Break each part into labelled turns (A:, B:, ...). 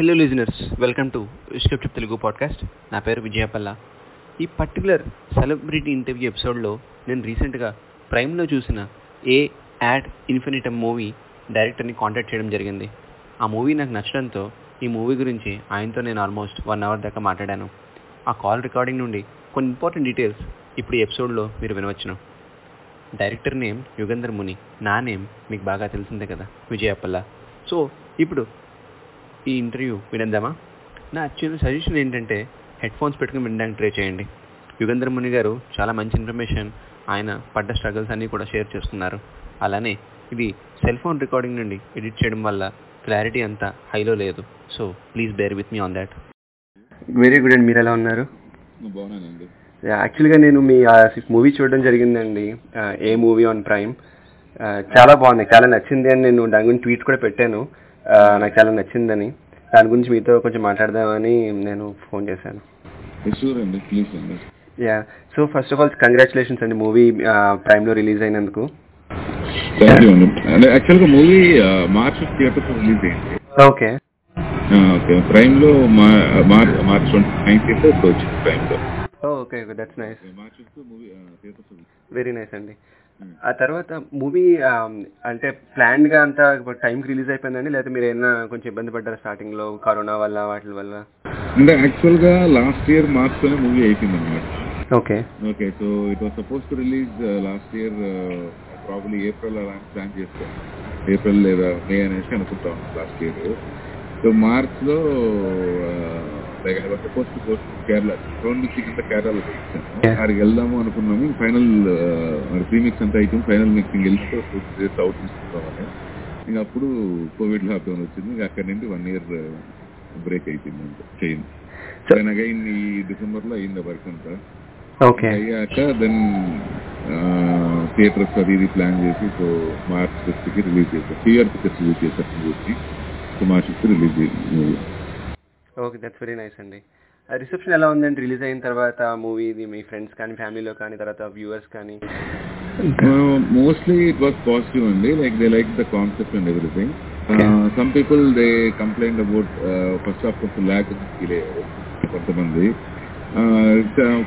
A: Hello listeners welcome to script Telugu podcast నా పేరు విజయపల్ల ఈ పర్టికులర్ సెలబ్రిటీ ఇంటర్వ్యూ ఎపిసోడ్లో నేను రీసెంట్గా ప్రైమ్లో చూసిన ఏ యాడ్ ఇన్ఫినిటమ్ మూవీ డైరెక్టర్ని కాంటాక్ట్ చేయడం జరిగింది. ఆ మూవీ నాకు నచ్చడంతో ఈ మూవీ గురించి ఆయనతో నేను ఆల్మోస్ట్ వన్ అవర్ దాకా మాట్లాడాను. ఆ కాల్ రికార్డింగ్ నుండి కొన్ని ఇంపార్టెంట్ డీటెయిల్స్ ఇప్పుడు ఈ ఎపిసోడ్లో మీరు వినవచ్చును. డైరెక్టర్ నేమ్ యుగంధర్ ముని. నా నేమ్ మీకు బాగా తెలిసిందే కదా విజయపల్ల సో ఇప్పుడు ఈ ఇంటర్వ్యూ వినందామా నా చిన్న సజెషన్ ఏంటంటే హెడ్ ఫోన్స్ పెట్టుకుని వినడానికి ట్రై చేయండి. యుగంధర్ ముని గారు చాలా మంచి ఇన్ఫర్మేషన్ ఆయన పడ్డ స్ట్రగుల్స్ అన్నీ కూడా షేర్ చేస్తున్నారు. అలానే ఇది సెల్ ఫోన్ రికార్డింగ్ నుండి ఎడిట్ చేయడం వల్ల క్లారిటీ అంతా హైలో లేదు. So please bear with me on that very good అండి. మీరు ఎలా ఉన్నారు
B: బాగున్నానండి.
A: యాక్చువల్గా నేను మీ మూవీ చూడడం జరిగిందండి. ఏ మూవీ ఆన్ ప్రైమ్ చాలా బాగుంది. చాలా నచ్చింది అని నేను దాని గురించి ట్వీట్ కూడా పెట్టాను. నాకు చాలా నచ్చిందని. దాని గురించి మీతో కొంచెం మాట్లాడదామని నేను ఫోన్ చేశాను. Yeah so first of all congratulations అండి. మూవీ ప్రైమ్లో రిలీజ్ అయినందుకు.
B: యాక్చువల్గా మూవీ మార్చ్ థియేటర్స్ రిలీజ్ అయింది.
A: ఓకే.
B: ఓకే ప్రైమ్లో March March ప్రైమ్లో okay that's nice
A: very nice అండి. ఆ తర్వాత మూవీ అంటే ప్లాన్డ్గా అంతా టైంకి రిలీజ్ అయిపోయిందండి? లేదా మీరు ఏమైనా కొంచెం ఇబ్బంది పడ్డారా స్టార్టింగ్లో కరోనా వల్ల వాటి వల్ల?
B: అంటే యాక్చువల్గా లాస్ట్ ఇయర్ మార్చ్లోనే మూవీ అయిపోయింది అనమాట
A: okay.
B: Okay so it was suppose to release last year probably April అలా ప్లాన్ చేస్తాం. ఏప్రిల్ లేదా మే అనేసి అనుకుంటాం లాస్ట్ ఇయర్. సో మార్చ్లో like I was suppose to post Kerala రెండు వీక్స్ కింద కేరళలో ఇచ్చాను. అక్కడికి వెళ్దాము అనుకున్నాము. ఫైనల్ మరి ప్రీ మిక్స్ అంతా అయిపోయింది. ఫైనల్ మిక్సింగ్ డేస్ అవుట్ తీసుకుంటామని ఇంకా అప్పుడు కోవిడ్ లాక్డౌన్ వచ్చింది. ఇంకా అక్కడి నుండి వన్ ఇయర్ బ్రేక్ అయిపోయింది అంతే.
A: So-
B: దెన్ అగైన్ ఈ డిసెంబర్లో అయింది వర్క్ అంతా.
A: ఓకే
B: అయ్యాక దెన్ థియేటర్స్ అది ఇది ప్లాన్ చేసి సో మార్చ్ ఫిఫ్త్కి రిలీజ్ చేశారు. థియేటర్ పిక్చర్స్ రిలీజ్ చేశారు. So March fifth release movie
A: okay that's very nice అండి. రిసెప్షన్ ఎలా ఉందండి? రిలీజ్ అయిన తర్వాత మూవీ మీ ఫ్రెండ్స్ కానీ ఫ్యామిలీలో కానీ తర్వాత వ్యూవర్స్ కానీ?
B: మోస్ట్లీ ఇట్ వాస్ పాజిటివ్ అండి. Like they like the concept and
A: everything.
B: Some people they complaint about first half కొంచెం ల్యాక్ ఫీల్ అయ్యారు కొంతమంది. Uh,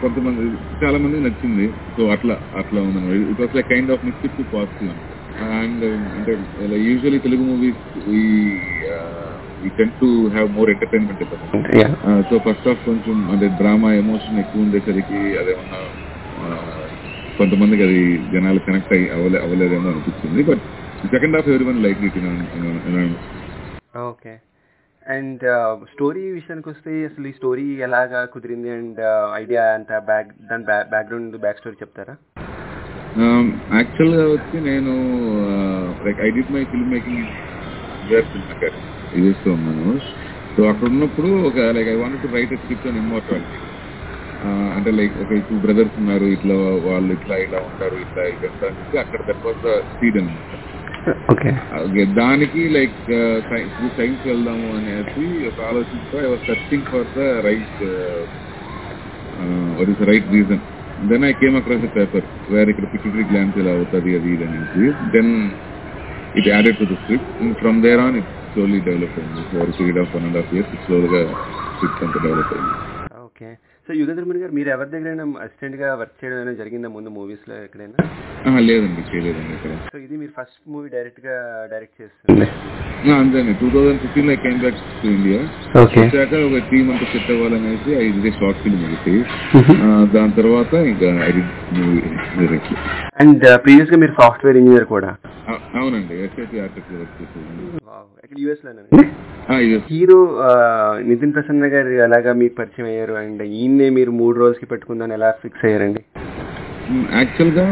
B: కొంతమంది చాలా మంది నచ్చింది. సో అట్లా అట్లా ఉంది it was like kind of mixed to positive and అంటే యూజువలీ తెలుగు మూవీస్ ఈ tend to have more entertainment so first half కొంచెం అంటే డ్రామా ఎమోషన్ ఎక్కువ ఉండేసరికి అదేమన్నా కొంతమందికి అది జనాలు కనెక్ట్ అయ్యి అవ్వలే అవ్వలేదేమో అనిపించింది బట్ సెకండ్ హాఫ్ ఎవరి one like
A: okay and story విషయానికి వస్తే అసలు ఈ స్టోరీ ఎలాగా కుదిరింది? అండ్ ఐడియా అంత బ్యాక్ దాని బ్యాక్గ్రౌండ్ బ్యాక్ స్టోరీ చెప్తారా?
B: యాక్చువల్గా వచ్చి నేను like I did my film making film maker యూఎస్లో ఉన్నాను సో అక్కడ ఉన్నప్పుడు ఒక like I want to write script అని ఇమ్మోర్టాలిటీ అంటే లైక్ ఒక టూ బ్రదర్స్ ఉన్నారు ఇట్లా వాళ్ళు ఇట్లా ఇలా ఉంటారు ఇట్లా ఇదంతా అని చెప్పి అక్కడ దట్ వాస్ ద సీడ్ అనమాట
A: ఓకే
B: ఓకే దానికి లైక్ సైన్స్ వెళ్దాము అనేసి ఒక ఆలోచిస్తూ I was searching for the right what is right reason then I came across a paper where ఇక్కడ పిక్యూటరీ గ్లాన్స్ ఇలా అవుతుంది అది ఇది అనేసి then it added to the script from there on it slowly develop అయింది. For period of one and half years స్లోగా script అంతా develop అయింది.
A: ఓకే సో యుగేంద్ర ముని గారు మీరు ఎవరి దగ్గరైనా అసిస్టెంట్గా వర్క్ చేయడం అయినా జరిగిందా ముందు మూవీస్లో ఎక్కడైనా?
B: లేదండి చేయలేదండి ఇక్కడ
A: సో ఇది మీరు ఫస్ట్ మూవీ డైరెక్ట్గా డైరెక్ట్ చేస్తుంది
B: ఆ, అంతేండి టూ థౌజండ్ ఫిఫ్టీన్లో came back to India
A: okay
B: వచ్చాక ఒక త్రీ మంత్స్ సెట్ అవ్వాలనేసి ఐదు షార్ట్ ఫిల్మ్ ఒకటి. ఆ, దాని తర్వాత ఇంకా ఐ డైరెక్ట్
A: అండ్ ప్రీవియస్గా మీరు సాఫ్ట్వేర్ ఇంజనీర్ కూడా?
B: అవునండి. ఎస్ఐటి ఆర్టిస్ట్ వర్క్ చేసేది
A: యూఎస్లోనే యూఎస్. హీరో నితిన్ ప్రసన్న గారు ఎలాగా మీకు పరిచయం అయ్యారు అండ్ ఈయన్నే మీరు మూడు రోజులకి పెట్టుకుందని ఎలా ఫిక్స్ అయ్యారండి?
B: యాక్చువల్గా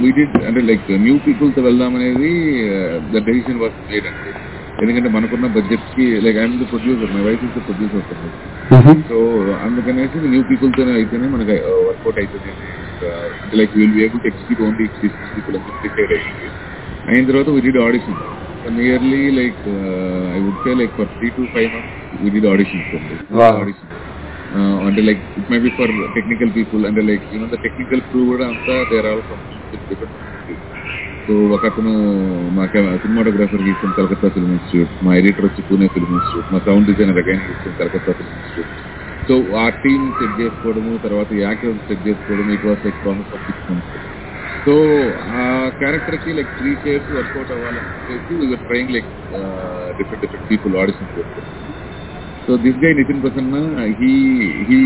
B: వీ డిడ్ అంటే లైక్ న్యూ పీపుల్తో వెళ్దాం అనేది ద డెసిషన్ వాస్ మేడ్ అండి ఎందుకంటే మనకున్న బడ్జెట్కి like I'm the producer my wife is the producer so అందుకనేసి న్యూ పీపుల్ తోనే అయితేనే మనకి వర్కౌట్ అవుతుంది like will be able to execute only people అని డిసైడ్ అయ్యింది అయిన తర్వాత we did audition nearly like I would say like for three to five months we did
A: auditions.
B: Audition అంటే like it may be for technical people అంటే like you know the technical crew కూడా అంతా there all so ఒక అతను మా cinematographer గీసిన Calcutta film institute మా editor వచ్చి పూణే ఫిల్మ్ ఇన్స్టిట్యూట్ మా సౌండ్ డిజైనర్ అగైన్ గీసిన కలకత్తా ఫిల్మ్ ఇన్స్టిట్యూట్ సో ఆ టీమ్ సెట్ చేసుకోవడము తర్వాత యాక్టర్స్ సెట్ చేసుకోవడం it was like process of six months so ఆ క్యారెక్టర్ కి లైక్ త్రీ షేర్స్ వర్కౌట్ అవ్వాలని చెప్పేసి we're trying like different different people audition చేస్తారు so this guy Nithin Prasanna he he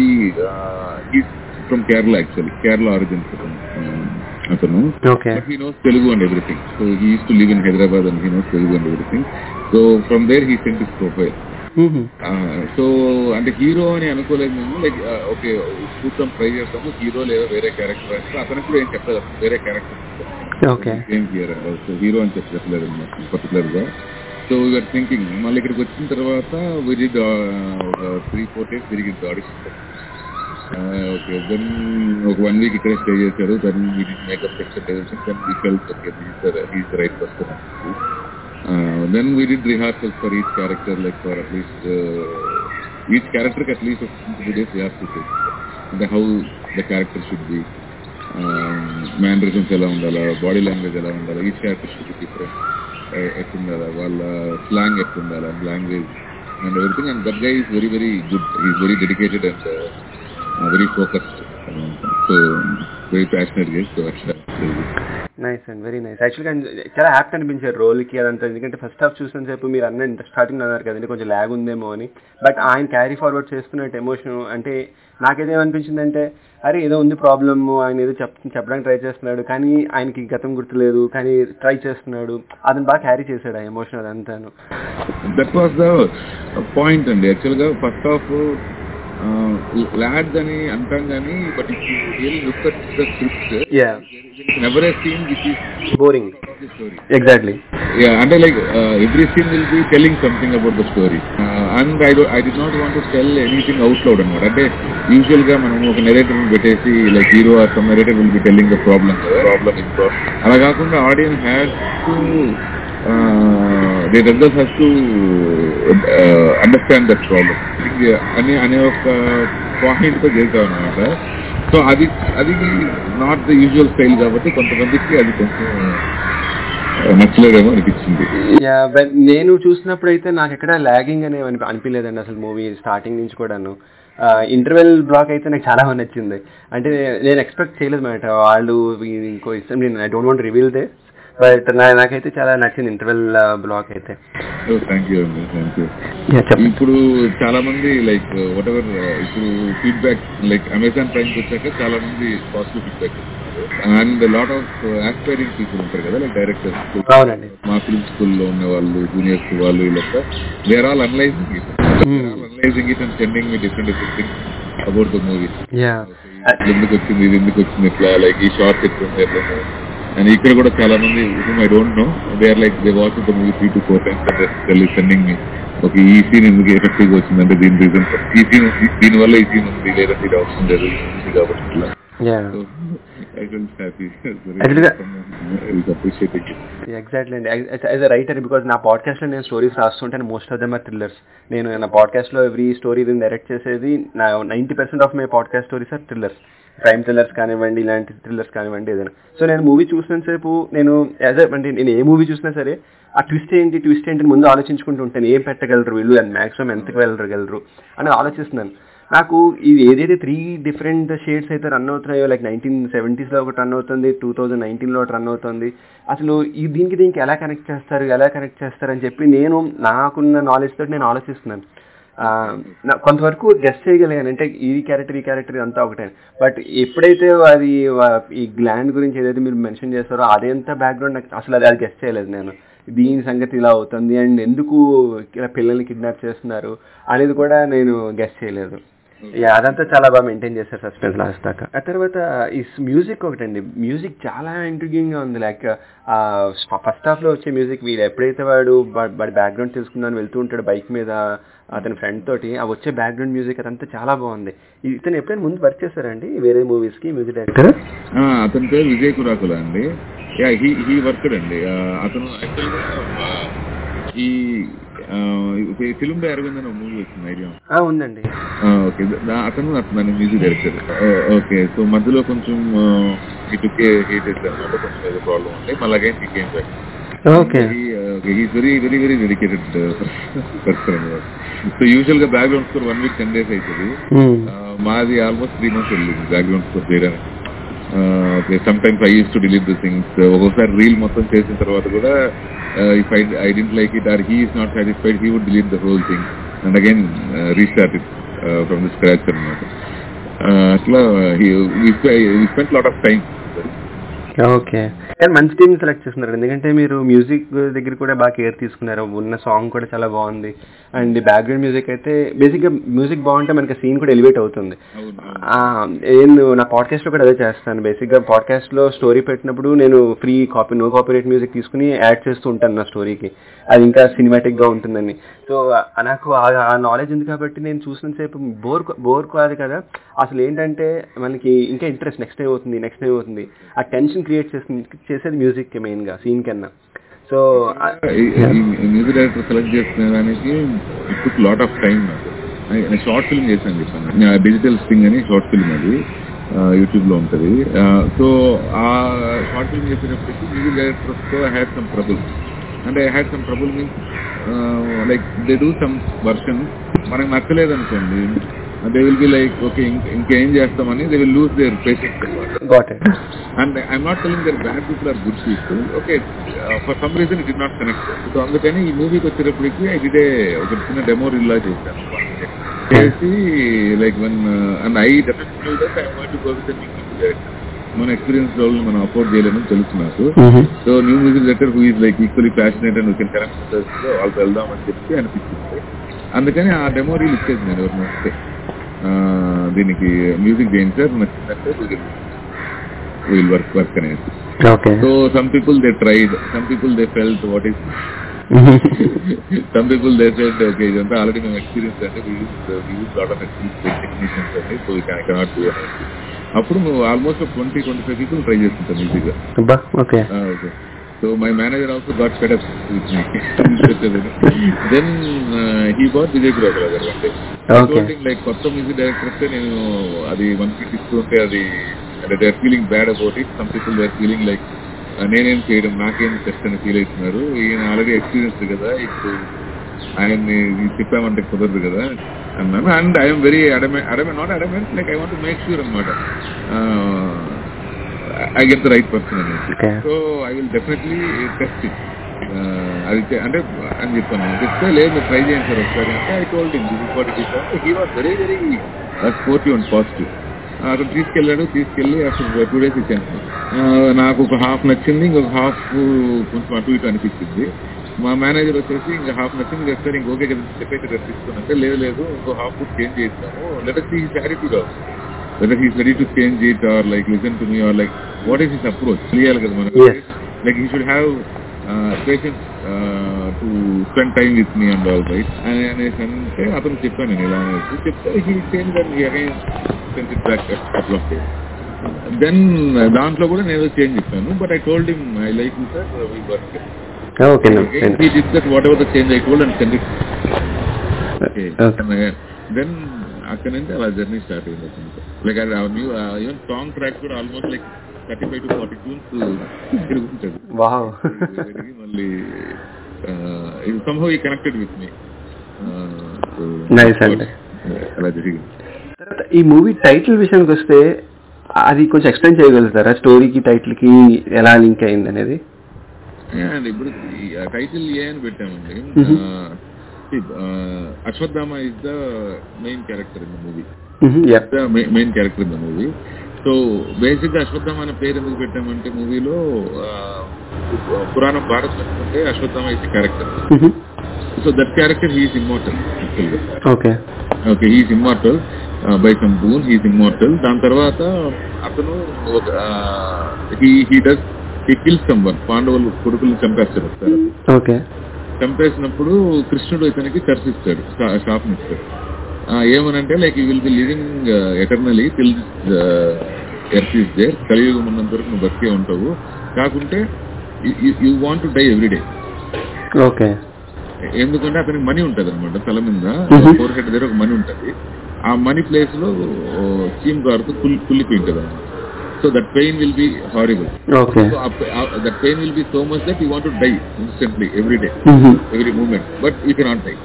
B: he's from Kerala actually Kerala origin అతను
A: okay
B: but he knows Telugu and everything so he use to live in Hyderabad and he knows Telugu and everything so from there he sent his profile so అంటే hero అని అనుకోలేదు మేము like okay చూద్దాం try చేస్తాము. Hero లేదా వేరే character అంటే అతనికి కూడా ఏం చెప్పలేదు. వేరే
A: character
B: same here so hero అని చెప్పలేదు పర్టికులర్గా. సో యూఆర్ థింకింగ్ మళ్ళీ ఇక్కడికి వచ్చిన తర్వాత we did three four days తిరిగి ఆడిషన్ ఓకే దెన్ ఒక వన్ వీక్ ఇక్కడే స్టే చేశారు. Then we did makeup expectation then we felt okay is right person then we did rehearsals for each character like for at least each క్యారెక్టర్కి at least two days rehearse అంటే how the character should be mannerisms ఎలా ఉండాలా body language ఎలా ఉండాలా each character should different ఎట్లుండాలా వాళ్ళ slang ఎట్లుండాలా language and everything and that guy is very very good is very dedicated and very focused so very passionate guys so అట్లా
A: nice and very nice యాక్చువల్గా చాలా happy అనిపించారు రోల్కి అదంతా. ఎందుకంటే first half చూసిన సేపు మీరు అన్న స్టార్టింగ్ అన్నారు కదండి కొంచెం ల్యాగ్ ఉందేమో అని. బట్ ఆయన క్యారీ ఫార్వర్డ్ చేస్తున్నట్టు ఎమోషన్ అంటే నాకైతే ఏమనిపించిందంటే అరే ఏదో ఉంది ప్రాబ్లమ్ ఆయన ఏదో చెప్ చెప్పడానికి ట్రై చేస్తున్నాడు కానీ ఆయనకి గతం గుర్తులేదు కానీ ట్రై చేస్తున్నాడు. అతను బాగా క్యారీ చేశాడు ఆ ఎమోషన్ అదంతాను.
B: దట్ వాస్ ద పాయింట్ అండి. యాక్చువల్గా ఫస్ట్ ఆఫ్ లాడ్స్ అని అంటాం కానీ but if real look at the script.
A: Yeah
B: never a scene which is
A: boring
B: story
A: exactly
B: yeah అంటే like uh, every scene will be telling something about the story. Uh, and I, do, I did not want to tell anything out loud అనమాట. అంటే యూజువల్గా మనం ఒక narrator పెట్టేసి like hero or some narrator will be telling the problem problem ఇంకో అలా కాకుండా audience has to they దర్దస్ has to understand that problem అని అనే ఒక పాయింట్తో చేసాం అనమాట సో అది అది నాట్ ద యూజువల్ స్టైల్ కాబట్టి కొంతమందికి అది కొంచెం నచ్చలేదేమో అనిపించింది.
A: యా నేను చూసినప్పుడు అయితే నాకు ఎక్కడ లాగింగ్ అనే అనిపించలేదండి అసలు మూవీ స్టార్టింగ్ నుంచి కూడాను. Uh, ఇంటర్వెల్ బ్లాక్ అయితే నాకు చాలా నచ్చింది. అంటే నేను ఎక్స్పెక్ట్ చేయలేదు మాట. వాళ్ళు ఇంకో ఇష్టం నేను I don't want reveal they but నాకైతే చాలా నచ్చింది ఇంటర్వెల్ బ్లాక్ అయితే.
B: ఇప్పుడు చాలా మంది లైక్ వాట్ ఎవర్ ఇప్పుడు ఫీడ్బ్యాక్ లైక్ అమెజాన్ ప్రైమ్ వచ్చాక చాలా మంది positive feedback and lot of aspiring people ఉంటారు కదా లైక్ డైరెక్టర్స్ మా ఫిల్మ్ స్కూల్లో ఉన్న వాళ్ళు జూనియర్స్ వాళ్ళు వీళ్ళంతా were all analysing it analysing it and sending me different different things about the
A: movie
B: ఎందుకు వచ్చింది ఇది ఎందుకు వచ్చింది ఇట్లా లైక్ ఈ షార్ట్ ఎట్లుంది ఎట్లా అండ్ ఇక్కడ కూడా చాలా మంది I don't know they are like they watch the movie three to four times sending me okay ఈ సీన్ ఎందుకు ఎఫెక్టివ్గా వచ్చిందంటే దీని రీజన్ ఈ సీన్ దీని వల్ల ఈ సీన్ ఉంది లేదంటే ఇది అవసరం లేదు కాబట్టి ఇట్లా
A: ఎగ్జాక్ట్లీ అండి యాజ్ అ రైటర్ బికాజ్ నా పాడ్కాస్ట్లో నేను stories రాస్తుంటాను most of them are thrillers నేను నా పాడ్కాస్ట్లో ఎవ్రీ స్టోరీ డైరెక్ట్ చేసేది నా ninety percent of my podcast stories are thrillers crime thrillers కానివ్వండి ఇలాంటి థ్రిల్లర్స్ కానివ్వండి ఏదైనా. సో నేను మూవీ చూసినంతసేపు నేను యాజ్ అంటే నేను ఏ మూవీ చూసినా సరే ఆ ట్విస్ట్ ఏంటి ట్విస్ట్ ఏంటి అని ముందు ఆలోచించుకుంటూ ఉంటాను. ఏం పెట్టగలరు వీళ్ళు? అండ్ మాక్సిమం ఎంతకు వెళ్ళగలరు? అని ఆలోచిస్తున్నాను. నాకు ఇది ఏదైతే త్రీ డిఫరెంట్ షేడ్స్ అయితే రన్ అవుతున్నాయో లైక్ నైన్టీన్ సెవెంటీస్లో ఒకటి రన్ అవుతుంది టూ థౌజండ్ నైన్టీన్లో ఒకటి రన్ అవుతుంది. అసలు ఈ దీనికి దీనికి ఎలా కనెక్ట్ చేస్తారు ఎలా కనెక్ట్ చేస్తారు అని చెప్పి నేను నాకున్న నాలెడ్జ్ తోటి నేను ఆలోచిస్తున్నాను. కొంతవరకు గెస్ట్ చేయగలిగాను. అంటే ఈ క్యారెక్టర్ ఈ క్యారెక్టర్ అంతా ఒకటే. బట్ ఎప్పుడైతే అది ఈ గ్లాండ్ గురించి ఏదైతే మీరు మెన్షన్ చేస్తారో అదేంత బ్యాక్గ్రౌండ్ నాకు అసలు అది అది గెస్ట్ చేయలేదు నేను. దీని సంగతి ఇలా అవుతుంది. అండ్ ఎందుకు ఇలా పిల్లల్ని కిడ్నాప్ చేస్తున్నారు అనేది కూడా నేను గెస్ట్ చేయలేదు. అదంతా చాలా బాగా మెయింటైన్ చేశారు సస్పెన్స్ లాస్ట్ దాకా. ఆ తర్వాత ఈ మ్యూజిక్ ఒకటండి. మ్యూజిక్ చాలా ఇంట్రిగింగ్గా ఉంది. లైక్ ఫస్ట్ హాఫ్లో వచ్చే మ్యూజిక్ వీడు ఎప్పుడైతే వాడు వాడి బ్యాక్గ్రౌండ్ తెలుసుకుందాని వెళ్తూ ఉంటాడు బైక్ మీద అతని ఫ్రెండ్ తోటి ఆ వచ్చే బ్యాక్గ్రౌండ్ మ్యూజిక్ అదంతా చాలా బాగుంది. ఇతను ఎప్పుడైనా ముందు వర్క్ చేశారండి? వేరే మూవీస్కి మ్యూజిక్ డైరెక్టర్
B: అతని పేరు విజయ్ కురాకుల అండి. యా హీ హీ వర్క్డ్ అండి. అతను యాక్చువల్గా ఈ ఫిలిం డే అరవింద్ అని మూవీ వచ్చింది ఐడియా?
A: ఉందండి.
B: ఓకే. అతను అతను మ్యూజిక్ డైరెక్టర్. ఓకే. సో మధ్యలో కొంచెం హీ టుక్ హీ డిడ్ అనమాట కొంచెం ఏదో ప్రాబ్లం ఉంటే మళ్ళీ again he came back
A: okay.
B: He's very very very dedicated person అనమాట సో యూజువల్గా background score one week ten days అవుతుంది మాది ఆల్మోస్ట్ త్రీ మంత్స్ వెళ్ళింది బ్యాక్గ్రౌండ్ స్కోర్ చేయడానికి. Sometimes I use to delete the things ఒక్కోసారి reel మొత్తం చేసిన తర్వాత కూడా if I I didn't like it or he is not satisfied he would delete the whole thing and again restart it from the scratch అనమాట అట్లా spent lot of time
A: okay. కానీ మంచి team select చేస్తున్నారు. ఎందుకంటే మీరు music దగ్గర కూడా బాగా కేర్ తీసుకున్నారు. ఉన్న సాంగ్ కూడా చాలా బాగుంది. అండ్ బ్యాక్గ్రౌండ్ మ్యూజిక్ అయితే బేసిక్గా మ్యూజిక్ బాగుంటే మనకి సీన్ కూడా ఎలివేట్ అవుతుంది. ఆ, నేను నా పాడ్కాస్ట్లో కూడా అదే చేస్తాను. బేసిక్గా పాడ్కాస్ట్లో స్టోరీ పెట్టినప్పుడు నేను free copy no copyright music తీసుకుని యాడ్ చేస్తూ ఉంటాను నా స్టోరీకి అది ఇంకా సినిమాటిక్గా ఉంటుందని. సో నాకు ఆ- నాలెడ్జ్ ఉంది కాబట్టి నేను చూసినంతసేపు బోర్ బోర్ కాదు కదా. అసలు ఏంటంటే మనకి ఇంకా ఇంట్రెస్ట్ నెక్స్ట్ అవుతుంది నెక్స్ట్ అవుతుంది. ఆ టెన్షన్ క్రియేట్ చేస్తుంది చేసేది మ్యూజిక్ మెయిన్గా సీన్ కన్నా. సో
B: మ్యూజిక్ డైరెక్టర్ సెలెక్ట్ చేసుకునే దానికి ఇట్ లాట్ ఆఫ్ టైం నేను షార్ట్ ఫిల్మ్ చేశాను చెప్పాను. డిజిటల్ స్టింగ్ అని షార్ట్ ఫిల్మ్ అది యూట్యూబ్లో ఉంటది. సో ఆ షార్ట్ ఫిల్మ్ చేసేటప్పటికి మ్యూజిక్ డైరెక్టర్స్తో హ్యాడ్ సమ్ ట్రబుల్ అంటే had some trouble means like they do some version మనకు నచ్చలేదు అనుకోండి they will be like okay ఇంకేం చేస్తామని they will lose their patient
A: got it
B: and I'm not telling they're bad people or good people okay for some reason it not connect so అందుకని ఈ మూవీకి వచ్చేటప్పటికి I did a ఒక చిన్న demo రిల్లా చేశాను చేసి like one and I definitely మన ఎక్స్పీరియన్స్ రోజులు మనం అఫోర్డ్ చేయలేమని తెలుసు నాకు so new music director who is like equally passionate and can connect వాళ్ళకి వెళ్దామని చెప్పి అనిపించింది. అందుకని ఆ డెమో రీల్ ఇచ్చేది నేను ఎవరిని వస్తే ఆ, దీనికి మ్యూజిక్ చేయండి సార్ నచ్చిందంటే విల్ వర్క్ వర్క్ అనేది
A: okay
B: so some people they tried some people they felt what is some people they said okay ఇదంతా ఆల్రెడీ మేము ఎక్స్పీరియన్స్ అంటే use lot of experience technicians అండి సో ఈ కెనాట్ డూ అనేది అప్పుడు almost twenty twenty five people try చేస్తుంటాం ఈజీగా
A: అబ్బా okay
B: okay so my manager also got fed up then he bought Vijay Gururaju garu అంటే
A: Okay.
B: లైక్ కొత్త music director వస్తే నేను అది మనకి ఇస్తుంటే అది అంటే they feeling bad about it some people they feeling like నేనేం చేయడం నాకేం టెస్ట్ అని ఫీల్ అవుతున్నారు. ఈయన ఆల్రెడీ ఎక్స్పీరియన్స్ కదా ఇప్పుడు ఆయన్ని చెప్పామంటే కుదరదు కదా అన్నాను. And I'm very adamant adamant not adamant like I want make sure అనమాట I get the right person అనేసి
A: Okay.
B: So I will definitely test it అది అంటే అని చెప్పాను. చెప్తే లేదు మీరు ట్రై చేయండి సార్ ఒకసారి అంటే I told him this what it is he was very very sportive and positive అక్కడ తీసుకెళ్ళాడు తీసుకెళ్ళి అసలు టూ డేస్ ఇచ్చాను. ఆ, నాకు ఒక హాఫ్ నచ్చింది ఇంకొక హాఫ్ కొంచెం అటు ఇటు అనిపించింది. మా మేనేజర్ వచ్చేసి ఇంకా హాఫ్ నచ్చింది సార్ ఇంకొకే కదా చెప్పేసి రేపు తీసుకున్నాంటే లేదు లేదు ఇంకో హాఫ్ ఫుడ్ చేంజ్ చేస్తాము లెటర్ సీ చారిటీ కాదు whether he's ready to change it or like listen to me or like what is his approach తెలియాలి కదా మనకు
A: Yes.
B: like he should have uh, patience uh, to spend time with me and all right అని అనేసి అంటే అతను చెప్పాను నేను ఇలా అనేసి చెప్తే he changed and he again sent it back a couple of days then దాంట్లో కూడా నేను చేంజ్ చెప్పాను but I told him I like you sir we work
A: okay
B: he did that whatever the change I told and send it okay.
A: Okay.
B: Then అక్కడ నుంచి అలా journey start అయింది like new even song track కూడా almost like thirty five to forty tunes తిరుగుతుంది
A: wow
B: తిరిగి మళ్ళీ ఇది somehow ఈ కనెక్టెడ్ విత్ మీ. అలా జరిగింది.
A: తర్వాత ఈ మూవీ టైటిల్ విషయానికి వస్తే అది కొంచెం ఎక్స్ప్లెయిన్ చేయగలుగుతారా? స్టోరీకి టైటిల్కి ఎలా లింక్ అయింది అనేది?
B: ఇప్పుడు టైటిల్ ఏ అని పెట్టామండి. Ashwatthama is the main character in the
A: movie
B: yup the main character in the movie so బేసిక్గా అశ్వత్థామ అనే పేరు ఎందుకు పెట్టామంటే మూవీలో పురాణం భారత్ అంటే Ashwatthama is character so that character he's immortal
A: okay
B: okay he's immortal by some boon he's immortal దాని తర్వాత అతను ఒక he he does he kill someone పాండవులు కొడుకులను చంపేస్తారు
A: ఓకే
B: చంపేసినప్పుడు కృష్ణుడు ఇతనికి ఇస్తాడు ఆ, ఏమనంటే like you will be living eternally till earth is there కలియుగం ఉన్నంత వరకు నువ్వు బతికే ఉంటావు. కాకుంటే you want to die everyday
A: okay.
B: ఎందుకంటే అతనికి మనీ ఉంటది అనమాట తల మీద. ఫోర్ హెడ్ దగ్గర ఒక మనీ ఉంటది. ఆ మనీ ప్లేస్లో చీమ్ గారుతో కుల్ కుళ్ళిపోయి ఉంటది అనమాట So that pain will be horrible.
A: Okay
B: So uh, that pain will be so much that you want to die instantly every day, every moment. But you cannot die.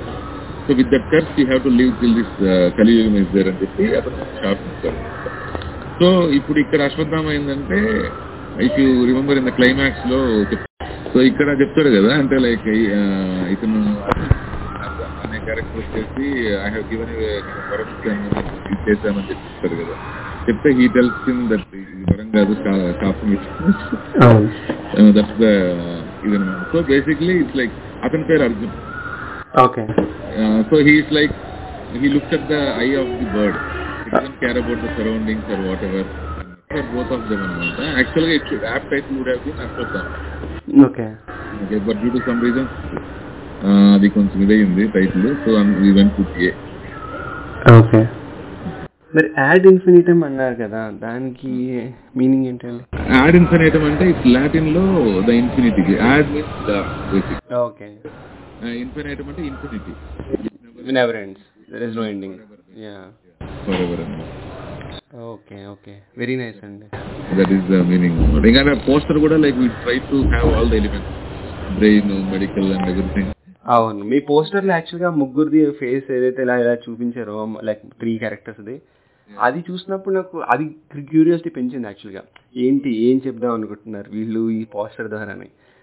B: So with that curse, you have to live till this uh, Kaliyugam is there అని చెప్పి అతను ఇస్తారు so ఇప్పుడు ఇక్కడ అశ్వత్థామ ఏంటంటే if you remember in the క్లైమాక్స్లో సో ఇక్కడ చెప్తాడు కదా అంటే లైక్ ఇతను అనే క్యారెక్టర్ వచ్చేసి ఐ హావ్ గివెన్ వరం చేశామని చెప్పిస్తారు కదా Chitta, he tells him that Varanga is Kaapam Oh. Uh,
A: that's
B: uh, so basically, it's like Athan Per Arjun. Okay. Uh, so he's like, he looks at the eye of the bird. He doesn't care about the surroundings or whatever. Actually, it. Okay. Okay,
A: but
B: due to some reason, uh, we considered in the title, so we went with A.
A: Okay. మరి ad infinitum అన్నారు కదా దానికి meaning ఏంటండి?
B: Ad infinitum అంటే it's లాటిన్లో the infinity ad means the
A: okay
B: infinitum అంటే
A: infinity never ends there is no ending
B: yeah for ever
A: okay okay very nice అండి.
B: That is the meaning ఇంకా poster కూడా like we try to have all the elements brain medical and everything
A: అవును. మీ పోస్టర్లో యాక్చువల్గా ముగ్గురిది face ఏదైతే ఇలా ఇలా చూపించారో లైక్ త్రీ క్యారెక్టర్స్ది అది చూసినప్పుడు నాకు అది క్యూరియాసిటీ పెంచింది యాక్చువల్గా ఏంటి ఏం చెప్దాం అనుకుంటున్నారు వీళ్ళు ఈ పోస్టర్ ద్వారానే?